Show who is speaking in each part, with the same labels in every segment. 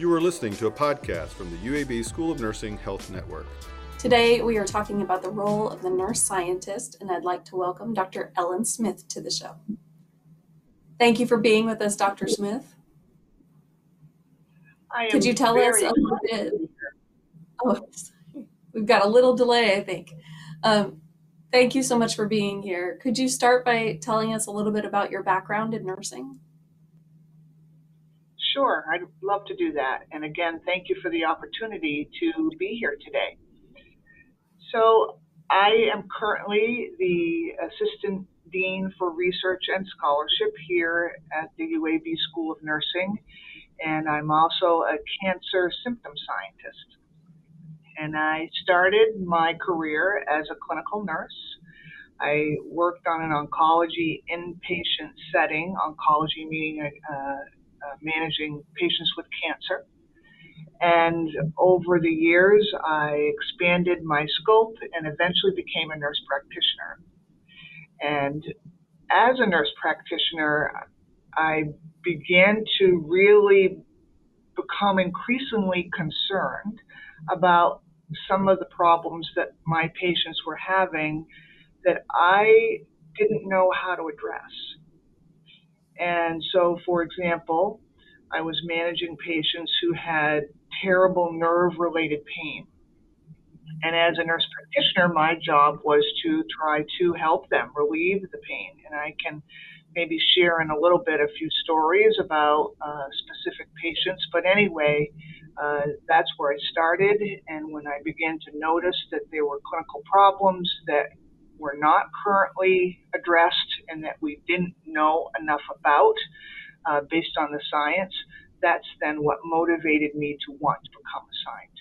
Speaker 1: You are listening to a podcast from the UAB School of Nursing Health Network.
Speaker 2: Today, we are talking about the role of the nurse scientist, and I'd like to welcome Dr. Ellen Smith to the show. Thank you for being with us, Dr. Smith. Could you tell us a little bit? Oh, we've got a little delay, I think. Um, thank you so much for being here. Could you start by telling us a little bit about your background in nursing?
Speaker 3: Sure, I'd love to do that. And again, thank you for the opportunity to be here today. So, I am currently the Assistant Dean for Research and Scholarship here at the UAB School of Nursing, and I'm also a cancer symptom scientist. And I started my career as a clinical nurse. I worked on an oncology inpatient setting, oncology meaning uh, uh, managing patients with cancer. And over the years, I expanded my scope and eventually became a nurse practitioner. And as a nurse practitioner, I began to really become increasingly concerned about some of the problems that my patients were having that I didn't know how to address. And so, for example, I was managing patients who had terrible nerve related pain. And as a nurse practitioner, my job was to try to help them relieve the pain. And I can maybe share in a little bit a few stories about uh, specific patients. But anyway, uh, that's where I started. And when I began to notice that there were clinical problems that were not currently addressed and that we didn't know enough about uh, based on the science, that's then what motivated me to want to become a scientist.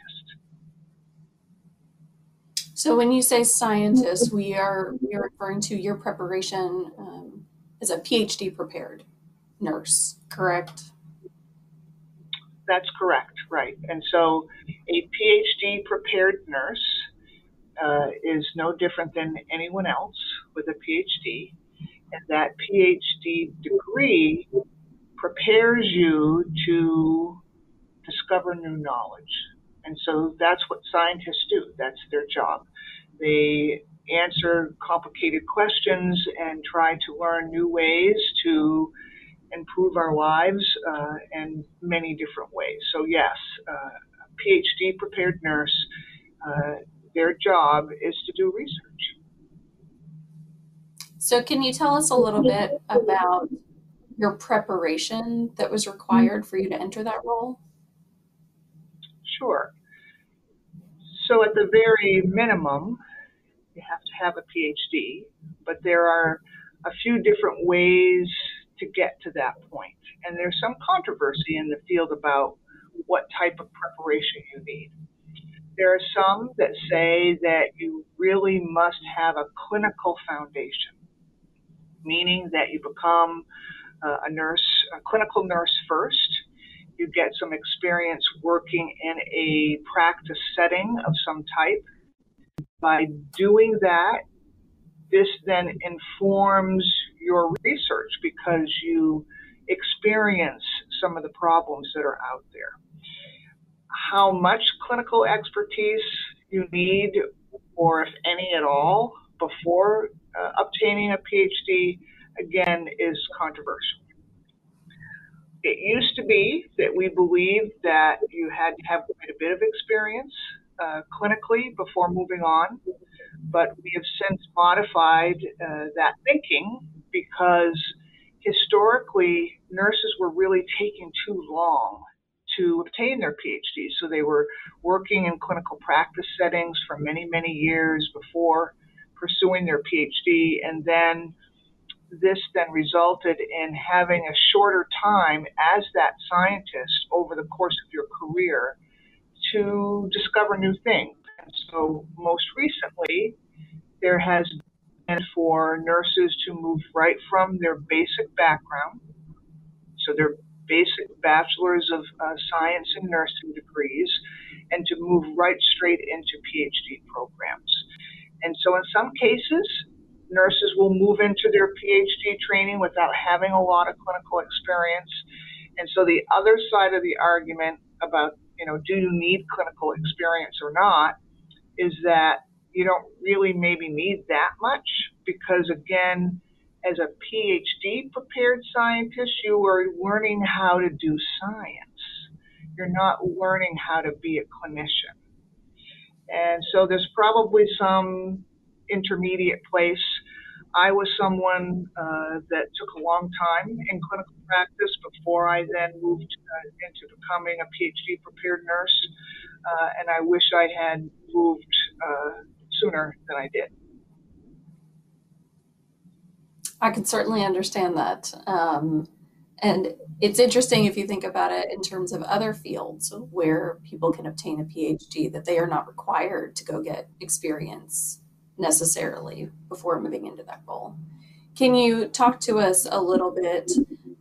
Speaker 2: So when you say scientist, we are we are referring to your preparation um, as a PhD prepared nurse, correct?
Speaker 3: That's correct, right. And so a PhD prepared nurse uh, is no different than anyone else with a PhD. And that PhD degree prepares you to discover new knowledge. And so that's what scientists do. That's their job. They answer complicated questions and try to learn new ways to improve our lives uh, in many different ways. So, yes, uh, a PhD prepared nurse, uh, their job is to do research.
Speaker 2: So, can you tell us a little bit about your preparation that was required for you to enter that role?
Speaker 3: Sure. So, at the very minimum, you have to have a PhD, but there are a few different ways to get to that point. And there's some controversy in the field about what type of preparation you need. There are some that say that you really must have a clinical foundation, meaning that you become uh, a nurse, a clinical nurse first. You get some experience working in a practice setting of some type. By doing that, this then informs your research because you experience some of the problems that are out there. How much clinical expertise you need, or if any at all, before uh, obtaining a PhD, again, is controversial. It used to be that we believed that you had to have quite a bit of experience uh, clinically before moving on, but we have since modified uh, that thinking because historically nurses were really taking too long to obtain their PhD. So they were working in clinical practice settings for many, many years before pursuing their PhD. And then this then resulted in having a shorter time as that scientist over the course of your career to discover new things. And so most recently, there has been for nurses to move right from their basic background, so their basic bachelor's of uh, science and nursing degrees, and to move right straight into PhD programs. And so, in some cases, nurses will move into their PhD training without having a lot of clinical experience. And so the other side of the argument about, you know, do you need clinical experience or not is that you don't really maybe need that much because again, as a PhD prepared scientist, you are learning how to do science. You're not learning how to be a clinician. And so there's probably some intermediate place. I was someone uh, that took a long time in clinical practice before I then moved uh, into becoming a PhD prepared nurse. Uh, and I wish I had moved uh, sooner than I did.
Speaker 2: I can certainly understand that. Um, and it's interesting if you think about it in terms of other fields where people can obtain a PhD, that they are not required to go get experience necessarily before moving into that role. Can you talk to us a little bit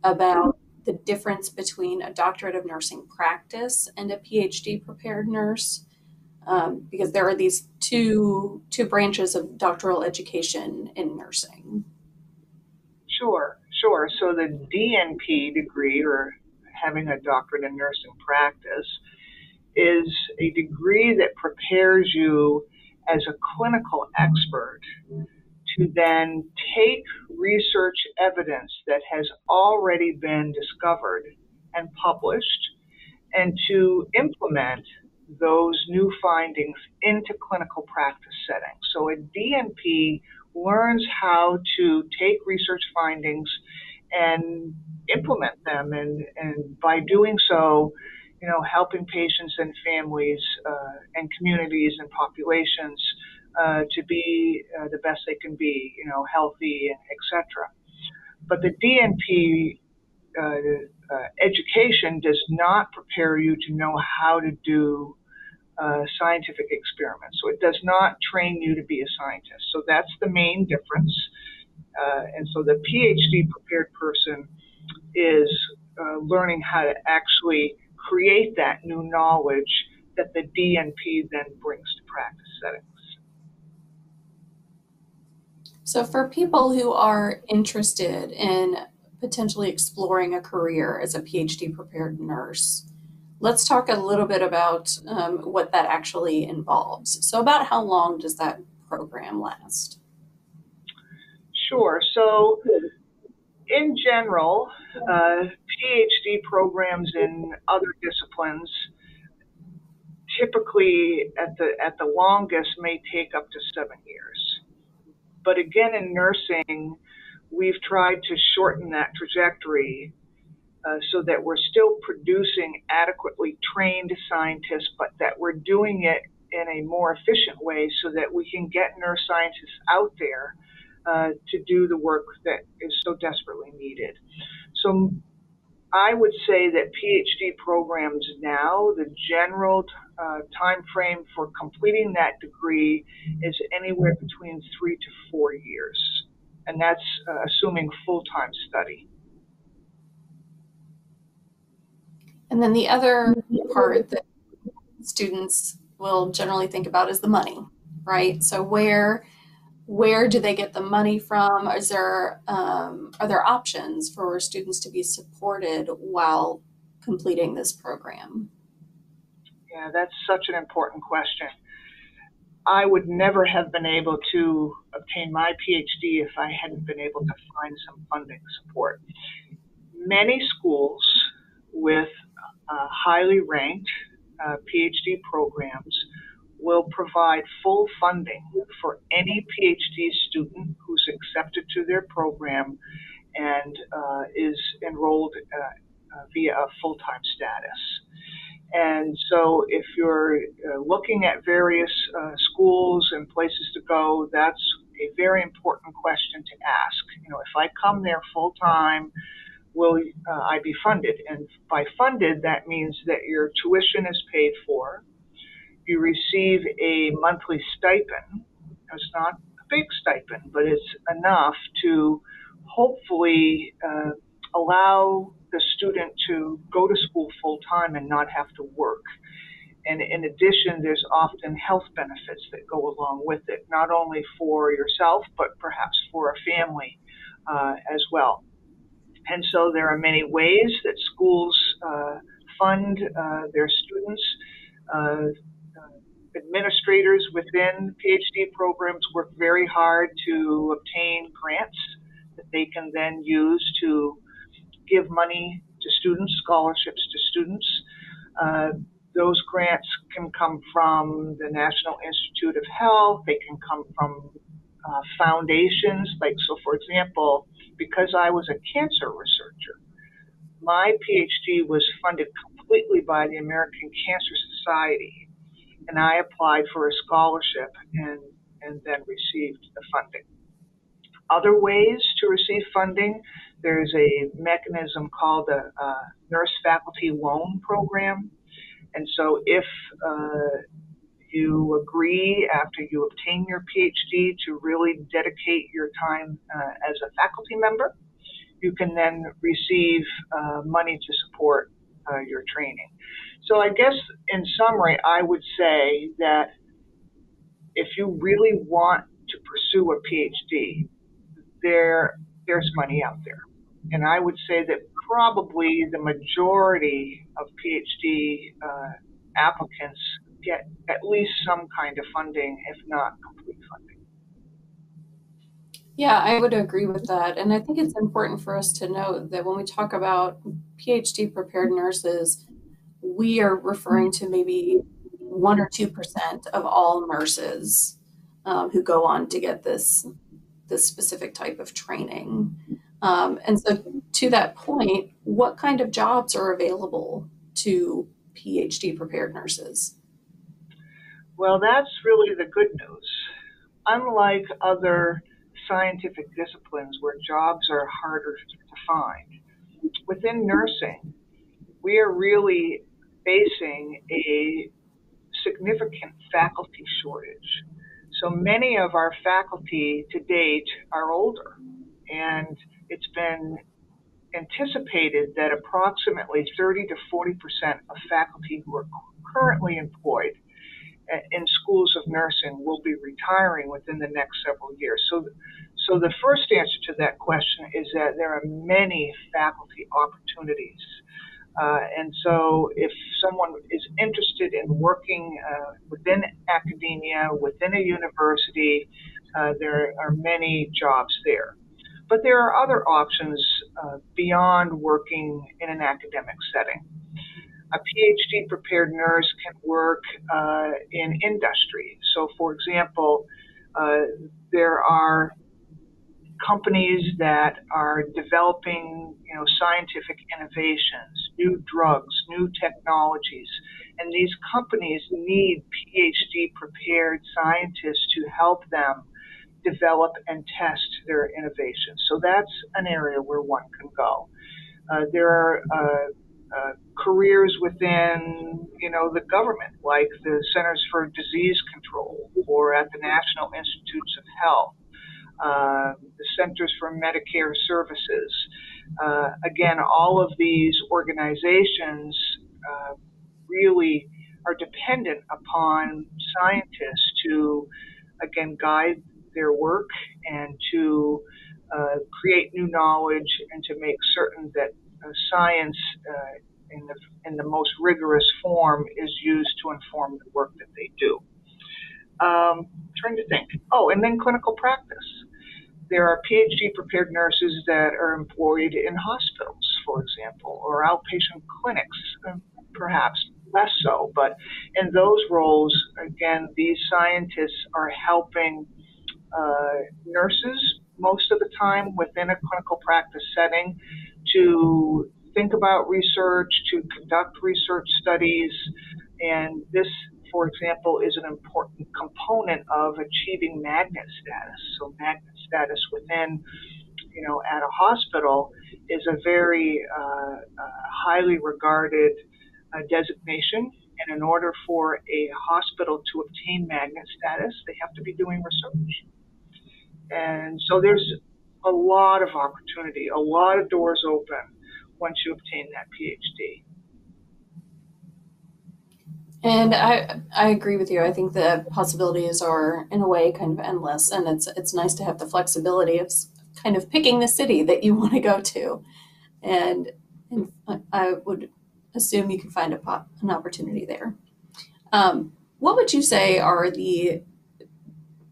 Speaker 2: about the difference between a doctorate of nursing practice and a PhD prepared nurse? Um, because there are these two two branches of doctoral education in nursing.
Speaker 3: Sure, sure. So the DNP degree, or having a doctorate in nursing practice, is a degree that prepares you as a clinical expert to then take research evidence that has already been discovered and published and to implement those new findings into clinical practice settings. So a DNP learns how to take research findings and implement them, and, and by doing so, you know, helping patients and families uh, and communities and populations uh, to be uh, the best they can be, you know, healthy, and etc. But the DNP uh, uh, education does not prepare you to know how to do uh, scientific experiments. So it does not train you to be a scientist. So that's the main difference. Uh, and so the PhD prepared person is uh, learning how to actually create that new knowledge that the DNP then brings to practice settings.
Speaker 2: So, for people who are interested in potentially exploring a career as a PhD prepared nurse, let's talk a little bit about um, what that actually involves. So, about how long does that program last?
Speaker 3: Sure. So, in general, uh, PhD programs in other disciplines typically at the at the longest may take up to seven years. But again, in nursing, we've tried to shorten that trajectory uh, so that we're still producing adequately trained scientists, but that we're doing it in a more efficient way so that we can get nurse scientists out there uh, to do the work that is so desperately needed. So I would say that PhD programs now, the general uh, time frame for completing that degree is anywhere between three to four years, and that's uh, assuming full-time study.
Speaker 2: And then the other part that students will generally think about is the money, right? So where where do they get the money from? Is there um, are there options for students to be supported while completing this program?
Speaker 3: Yeah, that's such an important question. I would never have been able to obtain my PhD if I hadn't been able to find some funding support. Many schools with uh, highly ranked uh, PhD programs will provide full funding for any PhD student who's accepted to their program and uh, is enrolled uh, uh, via a full time status. And so, if you're uh, looking at various schools and places to go, that's a very important question to ask. You know, if I come there full time, will uh, I be funded? And by funded, that means that your tuition is paid for. You receive a monthly stipend. It's not a big stipend, but it's enough to hopefully uh, allow the student to go to school full time and not have to work. And in addition, there's often health benefits that go along with it, not only for yourself, but perhaps for a family uh, as well And so there are many ways that schools uh, fund uh, their students. Uh, administrators within PhD programs work very hard to obtain grants that they can then use to give money to students, scholarships to students. Uh, those grants can come from the National Institute of Health, they can come from uh, foundations. Like, so for example, because I was a cancer researcher, my PhD was funded completely by the American Cancer Society and I applied for a scholarship and, and then received the funding. Other ways to receive funding, there's a mechanism called a, a nurse faculty loan program. And so if uh, you agree after you obtain your PhD to really dedicate your time uh, as a faculty member, you can then receive uh, money to support uh, your training. So I guess in summary, I would say that if you really want to pursue a PhD, there there's money out there. And I would say that probably the majority of PhD uh, applicants get at least some kind of funding, if not complete funding.
Speaker 2: Yeah, I would agree with that. And I think it's important for us to note that when we talk about PhD prepared nurses, we are referring to maybe one or two percent of all nurses um, who go on to get this this specific type of training. Um, and so, to that point, what kind of jobs are available to PhD prepared nurses?
Speaker 3: Well, that's really the good news. Unlike other scientific disciplines where jobs are harder to find, within nursing, we are really facing a significant faculty shortage. So many of our faculty to date are older, and it's been anticipated that approximately 30 to 40 percent of faculty who are currently employed in schools of nursing will be retiring within the next several years. So, so the first answer to that question is that there are many faculty opportunities uh, and so, if someone is interested in working uh, within academia, within a university, uh, there are many jobs there. But there are other options uh, beyond working in an academic setting. A PhD prepared nurse can work uh, in industry. So, for example, uh, there are companies that are developing, you know, scientific innovations, new drugs, new technologies, and these companies need PhD prepared scientists to help them develop and test their innovations. So that's an area where one can go. Uh, there are uh, careers within, you know, the government, like the Centers for Disease Control or at the National Institutes of Health uh, the Centers for Medicare Services. Uh, again, all of these organizations uh, really are dependent upon scientists to, again, guide their work and to uh, create new knowledge and to make certain that science in the, in the most rigorous form is used to inform the work that they do. Um, trying to think. Oh, and then clinical practice there are PhD prepared nurses that are employed in hospitals, for example, or outpatient clinics, uh, perhaps less so. But in those roles, again, these scientists are helping uh, nurses most of the time within a clinical practice setting to think about research, to conduct research studies, and this for example, is an important component of achieving magnet status. So magnet status within, you know, at a hospital is a very uh, uh, highly regarded uh, designation. And in order for a hospital to obtain magnet status, they have to be doing research. And so there's a lot of opportunity, a lot of doors open once you obtain that PhD.
Speaker 2: And I I agree with you. I think the possibilities are in a way kind of endless, and it's it's nice to have the flexibility of kind of picking the city that you want to go to. and, and I would assume you can find a pop, an opportunity there. Um, what would you say are the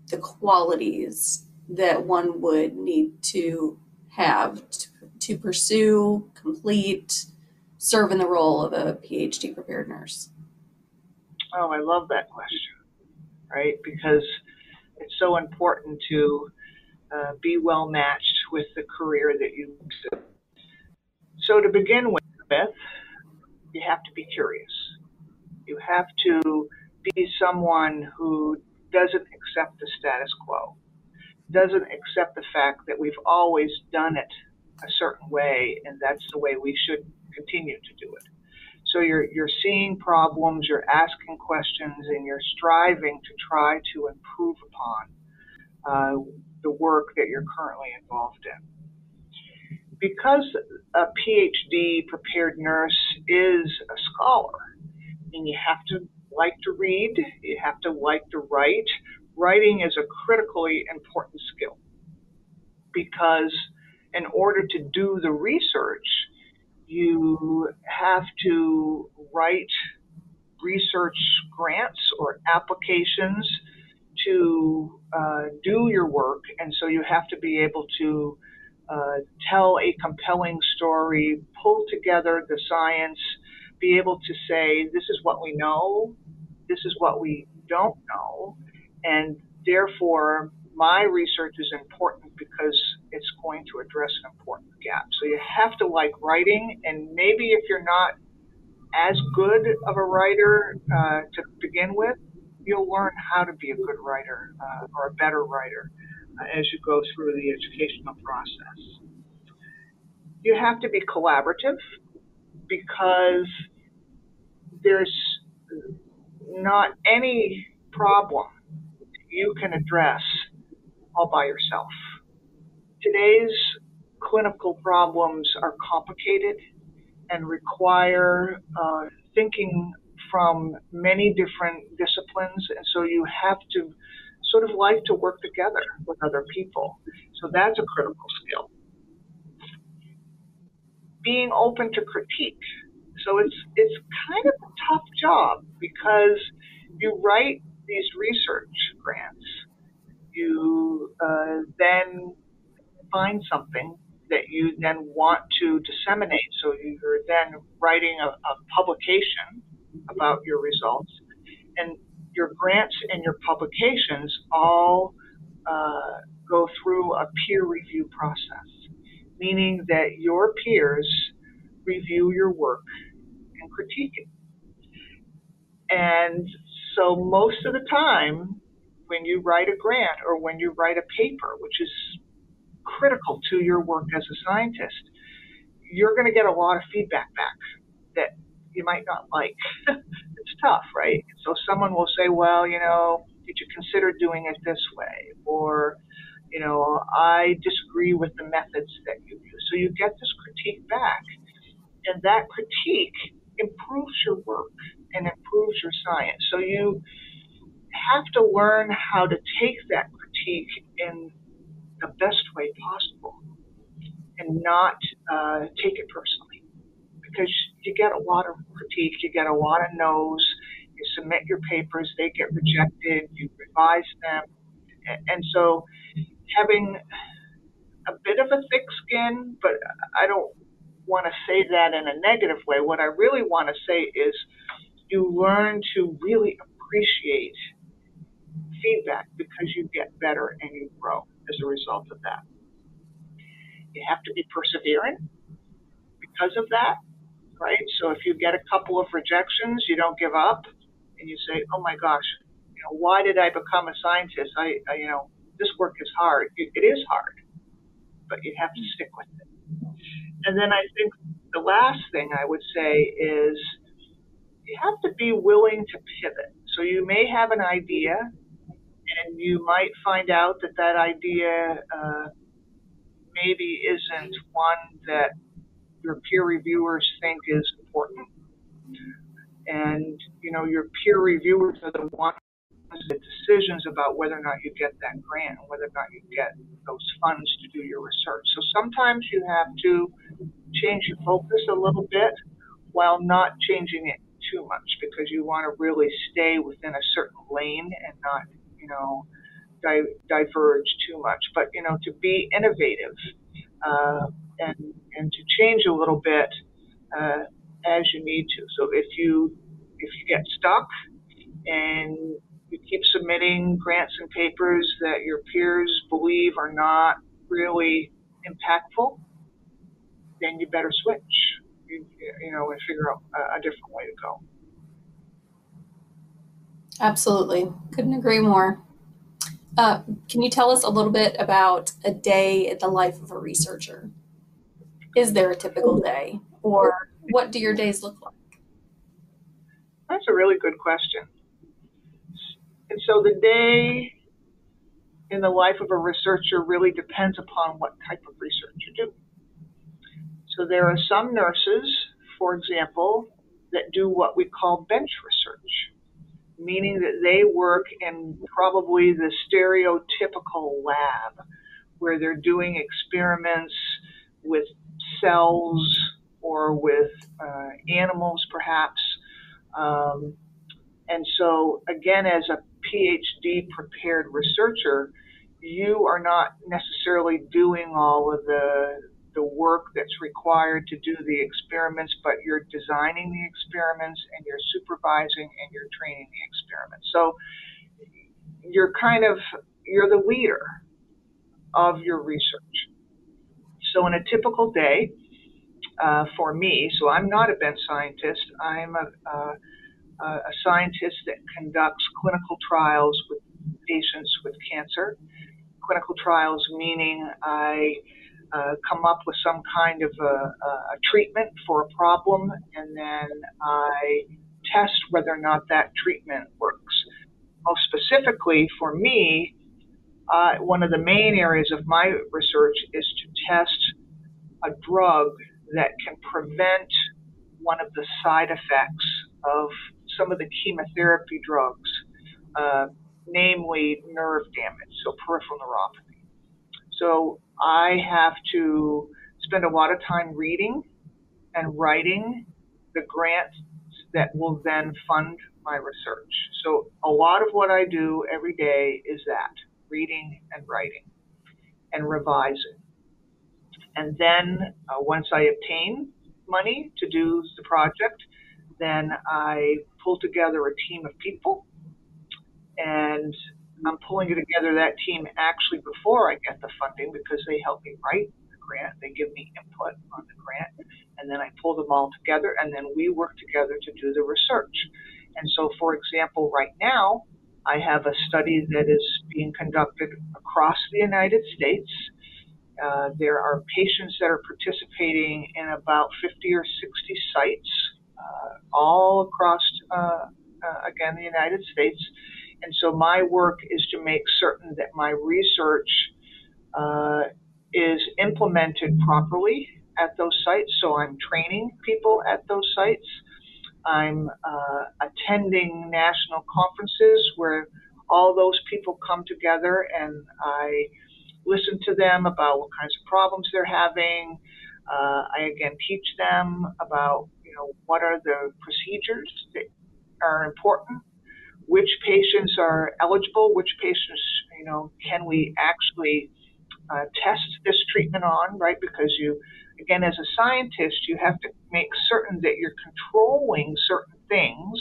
Speaker 2: the qualities that one would need to have to, to pursue, complete, serve in the role of a PhD prepared nurse?
Speaker 3: Oh, I love that question, right? Because it's so important to uh, be well matched with the career that you. So, to begin with, Beth, you have to be curious. You have to be someone who doesn't accept the status quo, doesn't accept the fact that we've always done it a certain way and that's the way we should continue to do it. So you're, you're seeing problems, you're asking questions, and you're striving to try to improve upon uh, the work that you're currently involved in. Because a PhD prepared nurse is a scholar, and you have to like to read, you have to like to write. Writing is a critically important skill because in order to do the research, you have to write research grants or applications to uh, do your work, and so you have to be able to uh, tell a compelling story, pull together the science, be able to say, this is what we know, this is what we don't know, and therefore my research is important because it's going to address an important gap. So you have to like writing, and maybe if you're not as good of a writer uh, to begin with, you'll learn how to be a good writer uh, or a better writer uh, as you go through the educational process. You have to be collaborative because there's not any problem you can address all by yourself. Today's clinical problems are complicated and require uh, thinking from many different disciplines, and so you have to sort of like to work together with other people. So that's a critical skill. Being open to critique. So it's it's kind of a tough job because you write these research grants, you uh, then find something that you then want to disseminate. So you're then writing a, a publication about your results, and your grants and your publications all uh, go through a peer review process, meaning that your peers review your work and critique it. And so most of the time, when you write a grant or when you write a paper, which is critical to your work as a scientist, you're going to get a lot of feedback back that you might not like. it's tough, right? So someone will say, well, you know, did you consider doing it this way? Or, you know, I disagree with the methods that you use. So you get this critique back. And that critique improves your work and improves your science. So you have to learn how to take that critique in the best way possible and not uh, take it personally because you get a lot of critique, you get a lot of no's, you submit your papers, they get rejected, you revise them. And so having a bit of a thick skin, but I don't want to say that in a negative way. What I really want to say is you learn to really appreciate feedback because you get better and you grow as a result of that. You have to be perseverant because of that, right? So if you get a couple of rejections, you don't give up and you say, oh my gosh, you know, why did I become a scientist? I, I you know, this work is hard. it, it is hard, but you have to stick with it. And then I think the last thing I would say is you have to be willing to pivot. So you may have an idea, and you might find out that that idea uh, maybe isn't one that your peer reviewers think is important. And you know your peer reviewers are the ones the decisions about whether or not you get that grant whether or not you get those funds to do your research. So sometimes you have to change your focus a little bit while not changing it too much because you want to really stay within a certain lane and not, you know, di- diverge too much. But, you know, to be innovative uh, and, and to change a little bit uh, as you need to. So if you if you get stuck and you keep submitting grants and papers that your peers believe are not really impactful, then you better switch. You, you know, and figure out a, a different way to go.
Speaker 2: Absolutely. Couldn't agree more. Uh, can you tell us a little bit about a day in the life of a researcher? Is there a typical day, or what do your days look like?
Speaker 3: That's a really good question. And so the day in the life of a researcher really depends upon what type of research you do. So there are some nurses, for example, that do what we call bench research, meaning that they work in probably the stereotypical lab where they're doing experiments with cells or with uh, animals, perhaps. Um, and so, again, as a PhD prepared researcher, you are not necessarily doing all of the the work that's required to do the experiments, but you're designing the experiments and you're supervising and you're training the experiments. So you're kind of you're the leader of your research. So in a typical day uh, for me, so I'm not a bench scientist. I'm a, uh, a scientist that conducts clinical trials with patients with cancer. Clinical trials meaning I uh, come up with some kind of a, a, treatment for a problem, and then I test whether or not that treatment works. Most specifically, for me, uh, one of the main areas of my research is to test a drug that can prevent one of the side effects of some of the chemotherapy drugs, uh, namely nerve damage, so peripheral neuropathy. So I have to spend a lot of time reading and writing the grants that will then fund my research. So a lot of what I do every day is that reading and writing and revising. And then uh, once I obtain money to do the project, then I pull together a team of people and I'm pulling together that team actually before I get the funding because they help me write the grant. They give me input on the grant, and then I pull them all together, and then we work together to do the research. And so, for example, right now, I have a study that is being conducted across the United States. Uh, there are patients that are participating in about 50 or 60 sites uh, all across, uh, uh again, the United States and so my work is to make certain that my research uh, is implemented properly at those sites. So I'm training people at those sites. I'm uh, attending national conferences where all those people come together and I listen to them about what kinds of problems they're having. Uh, I again teach them about you know what are the procedures that are important which patients are eligible, which patients, you know, can we actually uh, test this treatment on, right? Because you, again, as a scientist, you have to make certain that you're controlling certain things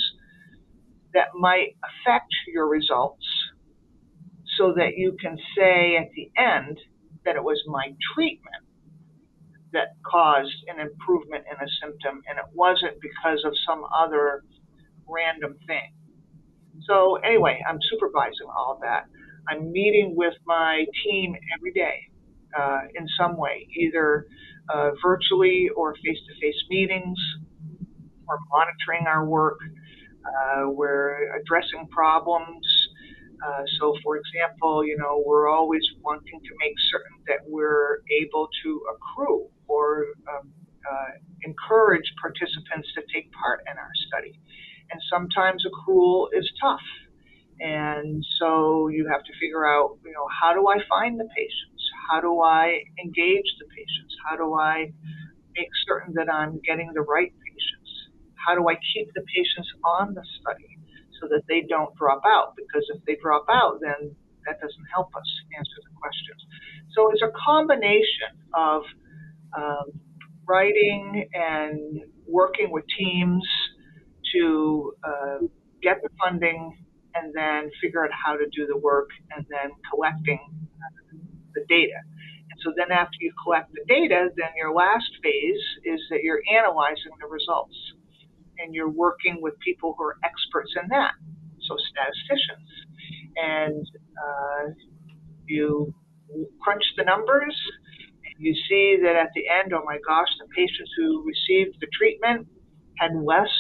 Speaker 3: that might affect your results so that you can say at the end that it was my treatment that caused an improvement in a symptom and it wasn't because of some other random thing. So anyway, I'm supervising all of that. I'm meeting with my team every day uh, in some way, either uh, virtually or face-to-face meetings. We're monitoring our work. Uh, we're addressing problems. Uh, so, for example, you know, we're always wanting to make certain that we're able to accrue or um, uh, encourage participants to take part in our study and sometimes accrual is tough. And so you have to figure out, you know, how do I find the patients? How do I engage the patients? How do I make certain that I'm getting the right patients? How do I keep the patients on the study so that they don't drop out? Because if they drop out, then that doesn't help us answer the questions. So it's a combination of um, writing and working with teams to uh, get the funding and then figure out how to do the work and then collecting the data. And so then after you collect the data, then your last phase is that you're analyzing the results and you're working with people who are experts in that, so statisticians. And uh, you crunch the numbers and you see that at the end, oh my gosh, the patients who received the treatment had less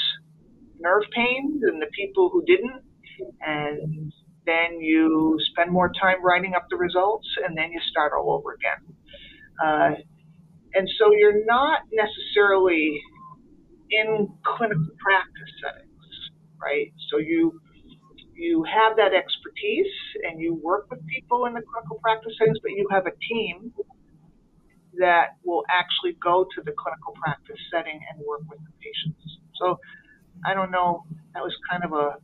Speaker 3: nerve pain than the people who didn't. And then you spend more time writing up the results, and then you start all over again. Uh, and so you're not necessarily in clinical practice settings, right? So you you have that expertise and you work with people in the clinical practice settings, but you have a team that will actually go to the clinical practice setting and work with the patients. So I don't know, that was kind of a,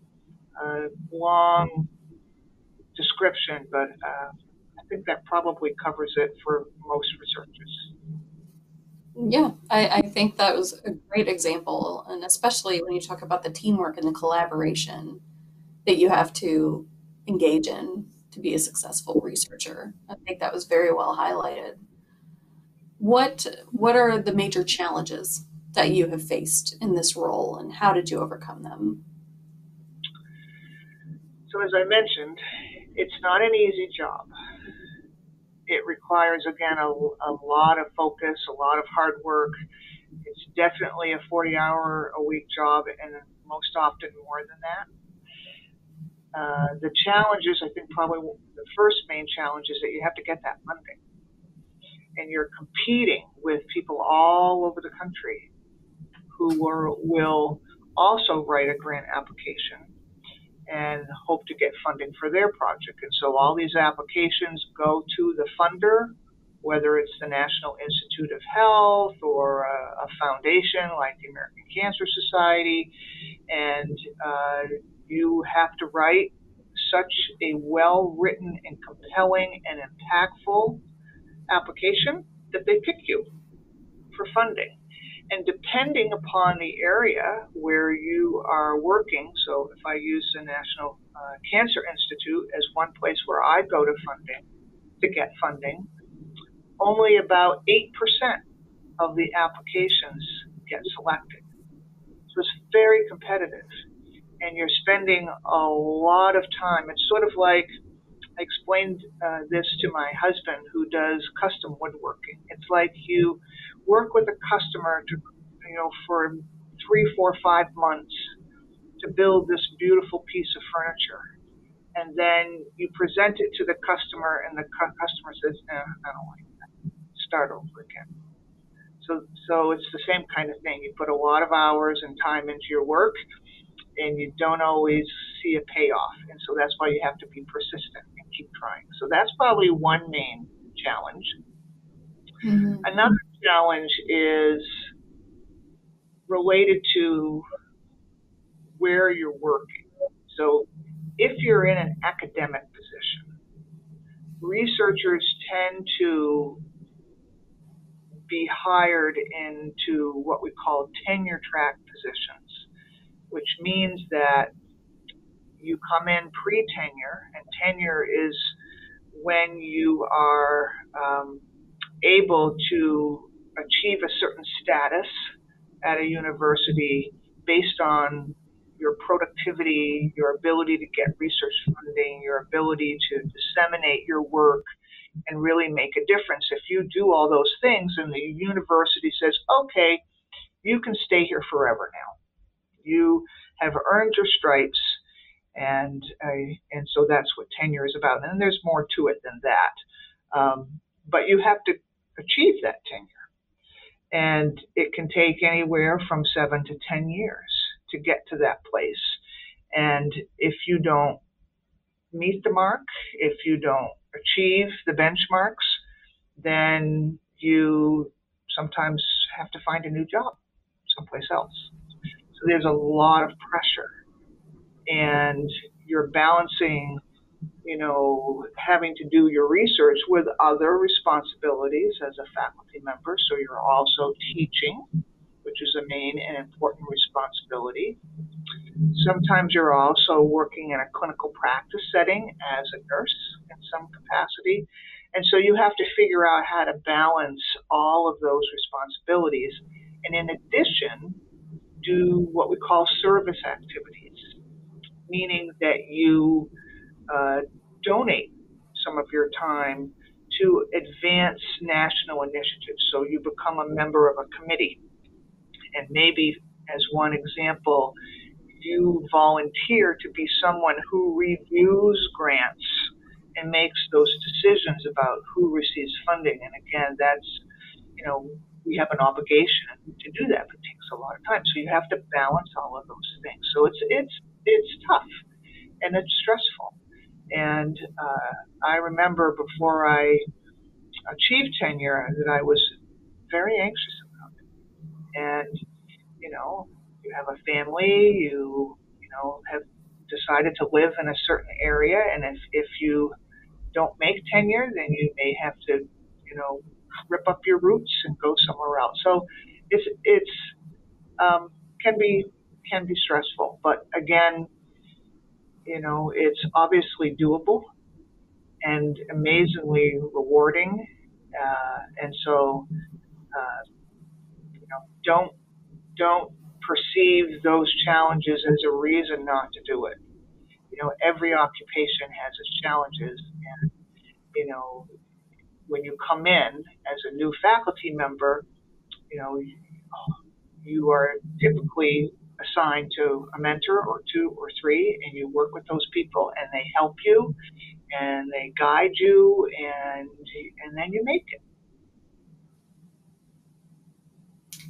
Speaker 3: a long description, but uh, I think that probably covers it for most researchers.
Speaker 2: Yeah, I, I think that was a great example. And especially when you talk about the teamwork and the collaboration that you have to engage in to be a successful researcher. I think that was very well highlighted. What what are the major challenges that you have faced in this role and how did you overcome them?
Speaker 3: So as I mentioned, it's not an easy job. It requires again a, a lot of focus, a lot of hard work. It's definitely a 40 hour a week job and most often more than that. Uh, the challenges, I think probably the first main challenge is that you have to get that funding. And you're competing with people all over the country who are, will also write a grant application and hope to get funding for their project. And so all these applications go to the funder, whether it's the National Institute of Health or a, a foundation like the American Cancer Society, and uh, you have to write such a well written and compelling and impactful application that they pick you for funding. And depending upon the area where you are working, so if I use the National uh, Cancer Institute as one place where I go to funding to get funding, only about 8% of the applications get selected. So it's very competitive and you're spending a lot of time. It's sort of like I explained uh, this to my husband who does custom woodworking. It's like you work with a customer to, you know, for three, four, five months to build this beautiful piece of furniture. And then you present it to the customer, and the cu- customer says, eh, I don't like that. Start over again. So, so it's the same kind of thing. You put a lot of hours and time into your work, and you don't always see a payoff. And so that's why you have to be persistent and keep trying. So that's probably one main challenge. Mm-hmm. Another challenge is related to where you're working. So if you're in an academic position, researchers tend to be hired into what we call tenure track positions which means that you come in pre tenure, and tenure is when you are um, able to achieve a certain status at a university based on your productivity, your ability to get research funding, your ability to disseminate your work and really make a difference. If you do all those things and the university says, okay, you can stay here forever now you have earned your stripes, and uh, and so that's what tenure is about. And there's more to it than that, um, but you have to achieve that tenure, and it can take anywhere from seven to ten years to get to that place. And if you don't meet the mark, if you don't achieve the benchmarks, then you sometimes have to find a new job someplace else. So there's a lot of pressure. And you're balancing, you know, having to do your research with other responsibilities as a faculty member. So you're also teaching, which is a main and important responsibility. Sometimes you're also working in a clinical practice setting as a nurse in some capacity. And so you have to figure out how to balance all of those responsibilities. And in addition, do what we call service activities, meaning that you uh, donate some of your time to advance national initiatives. So you become a member of a committee. And maybe, as one example, you volunteer to be someone who reviews grants and makes those decisions about who receives funding. And again, that's, you know, we have an obligation to do that, but it takes a lot of time. So you have to balance all of those things. So it's it's it's tough and it's stressful. And uh, I remember before I achieved tenure that I was very anxious about it. And you know, you have a family, you you know have decided to live in a certain area, and if if you don't make tenure, then you may have to, you know, rip up your roots and go somewhere else. So it's it's um, can be can be stressful, but again, you know, it's obviously doable and amazingly rewarding. Uh, and so, uh, you know, don't don't perceive those challenges as a reason not to do it. You know, every occupation has its challenges, and you know, when you come in as a new faculty member, you know, you are typically assigned to a mentor or two or three, and you work with those people, and they help you, and they guide you, and and then you make it.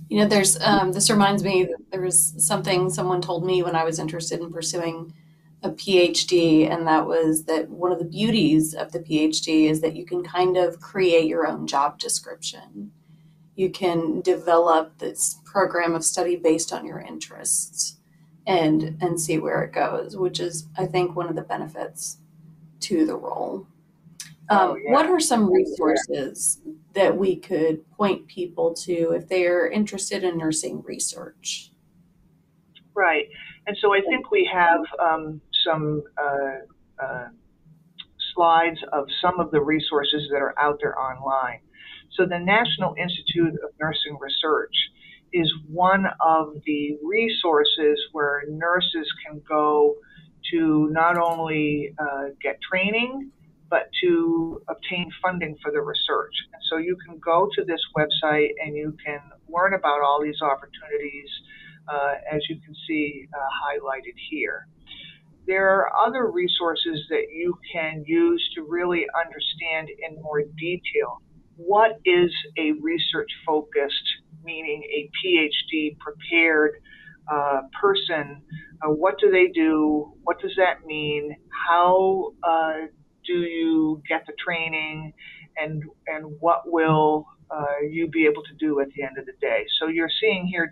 Speaker 2: You know, there's um, this reminds me there was something someone told me when I was interested in pursuing a PhD, and that was that one of the beauties of the PhD is that you can kind of create your own job description. You can develop this program of study based on your interests and and see where it goes, which is I think one of the benefits to the role. Um,
Speaker 3: Oh, yeah.
Speaker 2: What are some resources that we could point people to if they are interested in nursing research?
Speaker 3: Right. And so I think we have um, some uh, uh, slides of some of the resources that are out there online. So the National Institute of Nursing Research is one of the resources where nurses can go to not only uh, get training, but to obtain funding for the research. And so you can go to this website and you can learn about all these opportunities, uh, as you can see uh, highlighted here. There are other resources that you can use to really understand in more detail what is a research focused, meaning a PhD prepared uh, person. Uh, what do they do? What does that mean? How uh, do you get the training? And, and what will uh, you be able to do at the end of the day? So you're seeing here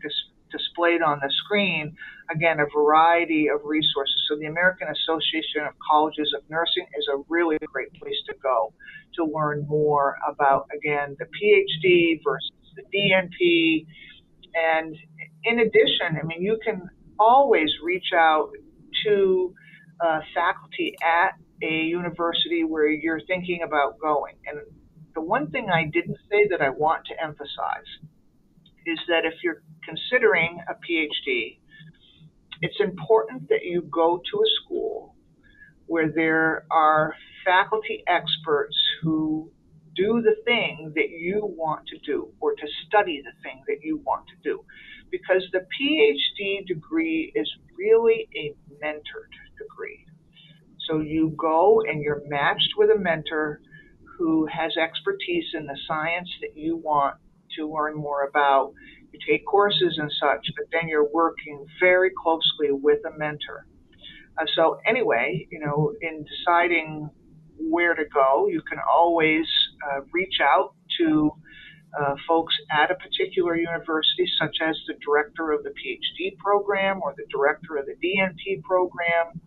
Speaker 3: displayed on the screen, again, a variety of resources. So the American Association of Colleges of Nursing is a really great place to go to learn more about, again, the PhD versus the DNP. And in addition, I mean, you can always reach out to uh, faculty at a university where you're thinking about going. And the one thing I didn't say that I want to emphasize is that if you're considering a PhD, it's important that you go to a school where there are faculty experts who do the thing that you want to do or to study the thing that you want to do. Because the PhD degree is really a mentored degree. So you go and you're matched with a mentor who has expertise in the science that you want to learn more about. You take courses and such, but then you're working very closely with a mentor Uh, so anyway, you know, in deciding where to go, you can always uh, reach out to uh, folks at a particular university, such as the director of the PhD program or the director of the DNP program,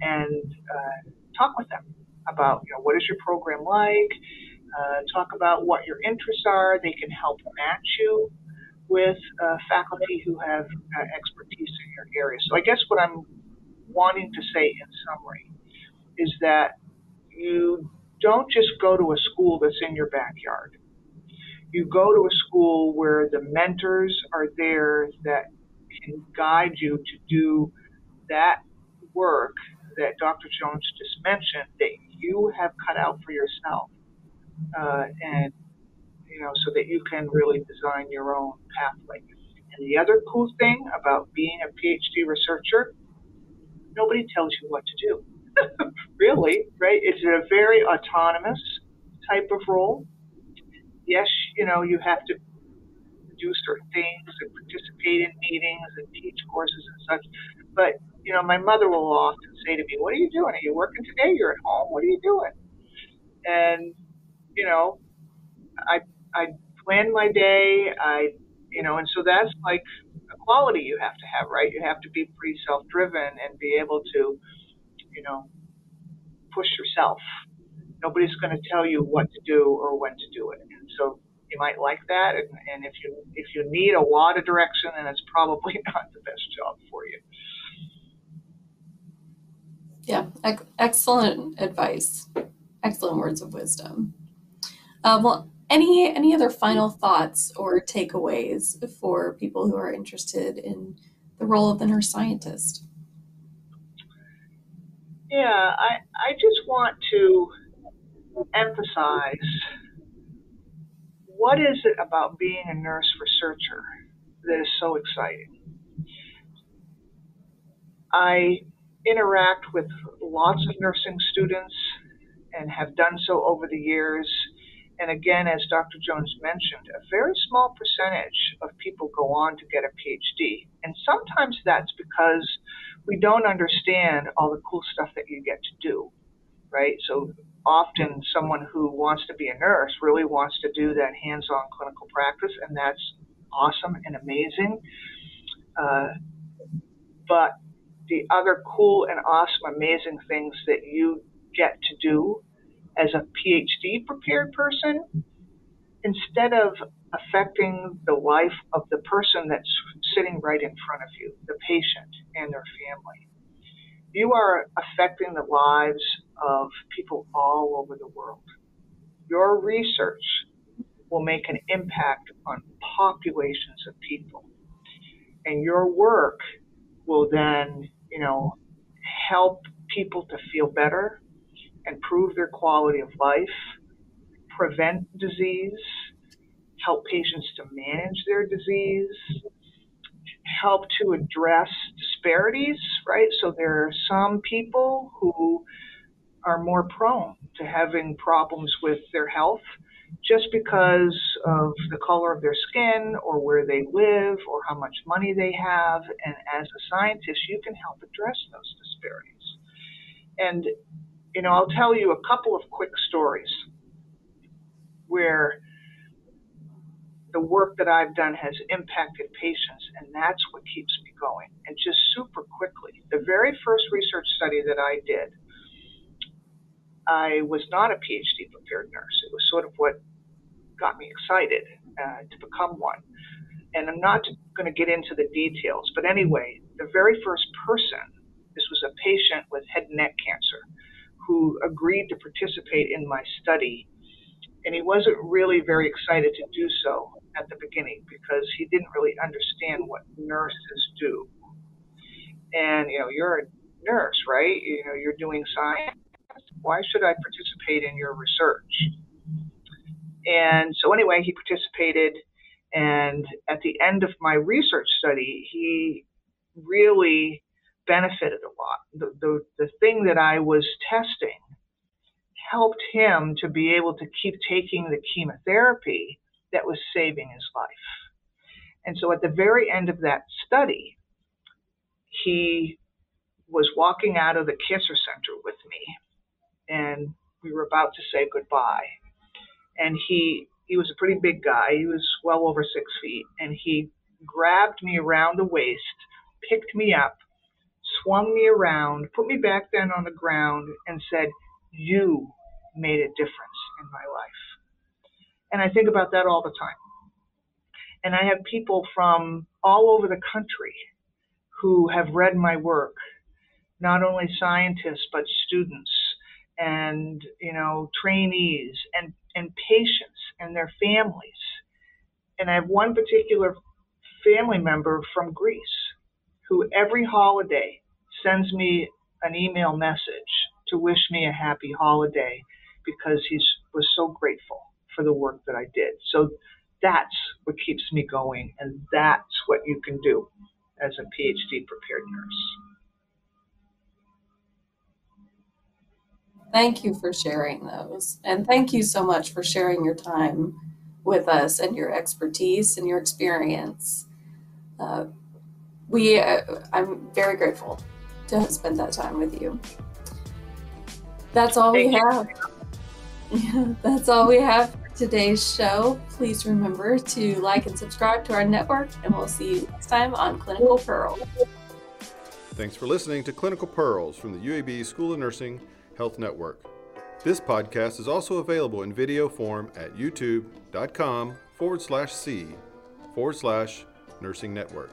Speaker 3: and uh, talk with them about, you know, what is your program like? Uh, talk about what your interests are. They can help match you with uh, faculty who have uh, expertise in your area. So I guess what I'm wanting to say in summary is that you don't just go to a school that's in your backyard. You go to a school where the mentors are there that can guide you to do that work that Dr. Jones just mentioned that you have cut out for yourself. Uh, and, you know, so that you can really design your own pathway. And the other cool thing about being a PhD researcher, nobody tells you what to do. really, right? It's a very autonomous type of role. Yes, you know, you have to do certain things and participate in meetings and teach courses and such. But, you know, my mother will often say to me, What are you doing? Are you working today? You're at home? What are you doing? And, you know, I I plan my day, I you know, and so that's like a quality you have to have, right? You have to be pretty self driven and be able to, you know, push yourself. Nobody's going to tell you what to do or when to do it. And so you might like that. And, and if you if you need a lot of direction, then it's probably not the best job for you.
Speaker 2: Yeah, ec- excellent advice. Excellent words of wisdom. Uh, well, any any other final thoughts or takeaways for people who are interested in the role of the nurse scientist?
Speaker 3: Yeah, I, I just want to emphasize what is it about being a nurse researcher that is so exciting? I interact with lots of nursing students and have done so over the years. And again, as Dr. Jones mentioned, a very small percentage of people go on to get a PhD. And sometimes that's because we don't understand all the cool stuff that you get to do, right? So often someone who wants to be a nurse really wants to do that hands-on clinical practice, and that's awesome and amazing. Uh, but the other cool and awesome, amazing things that you get to do as a PhD prepared person, instead of affecting the life of the person that's sitting right in front of you, the patient and their family. You are affecting the lives of people all over the world. Your research will make an impact on populations of people. And your work will then, you know, help people to feel better, improve their quality of life, prevent disease, help patients to manage their disease, help to address disparities, right? So there are some people who are more prone to having problems with their health just because of the color of their skin or where they live or how much money they have. And as a scientist, you can help address those disparities. And, you know, I'll tell you a couple of quick stories where the work that I've done has impacted patients, and that's what keeps me going. And just super quickly, the very first research study that I did, I was not a PhD prepared nurse. It was sort of what got me excited uh, to become one. And I'm not going to get into the details, but anyway, the very first person, this was a patient with head and neck cancer, who agreed to participate in my study and he wasn't really very excited to do so at the beginning because he didn't really understand what nurses do. And you know, you're a nurse, right? You know, you're doing science. Why should I participate in your research? And so anyway, he participated and at the end of my research study, he really benefited a lot. The, the, the thing that I was testing helped him to be able to keep taking the chemotherapy that was saving his life. And so at the very end of that study, he was walking out of the cancer center with me, and we were about to say goodbye. And he he was a pretty big guy. He was well over six feet, and he grabbed me around the waist, picked me up, swung me around, put me back down on the ground, and said, "You made a difference in my life." And I think about that all the time. And I have people from all over the country who have read my work, not only scientists, but students and, you know, trainees and, and patients and their families. And I have one particular family member from Greece who every holiday sends me an email message to wish me a happy holiday because he was so grateful for the work that I did. So that's what keeps me going, and that's what you can do as a PhD prepared nurse.
Speaker 2: Thank you for sharing those. And thank you so much for sharing your time with us and your expertise and your experience. Uh, we, uh, I'm very grateful to have spent that time with you. That's all
Speaker 3: Thank
Speaker 2: we
Speaker 3: you.
Speaker 2: have. Yeah, that's all we have for today's show. Please remember to like and subscribe to our network, and we'll see you next time on Clinical Pearl.
Speaker 1: Thanks for listening to Clinical Pearls from the UAB School of Nursing Health Network. This podcast is also available in video form at youtube.com forward slash C forward slash nursing network.